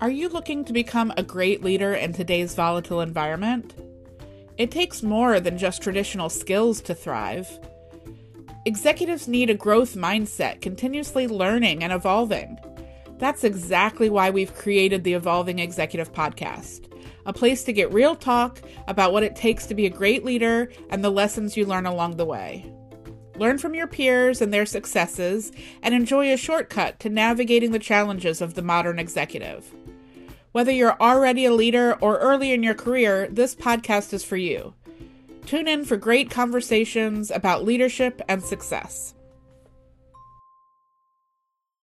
Are you looking to become a great leader in today's volatile environment? It takes more than just traditional skills to thrive. Executives need a growth mindset, continuously learning and evolving. That's exactly why we've created the Evolving Executive Podcast, a place to get real talk about what it takes to be a great leader and the lessons you learn along the way. Learn from your peers and their successes, and enjoy a shortcut to navigating the challenges of the modern executive. Whether you're already a leader or early in your career, this podcast is for you. Tune in for great conversations about leadership and success.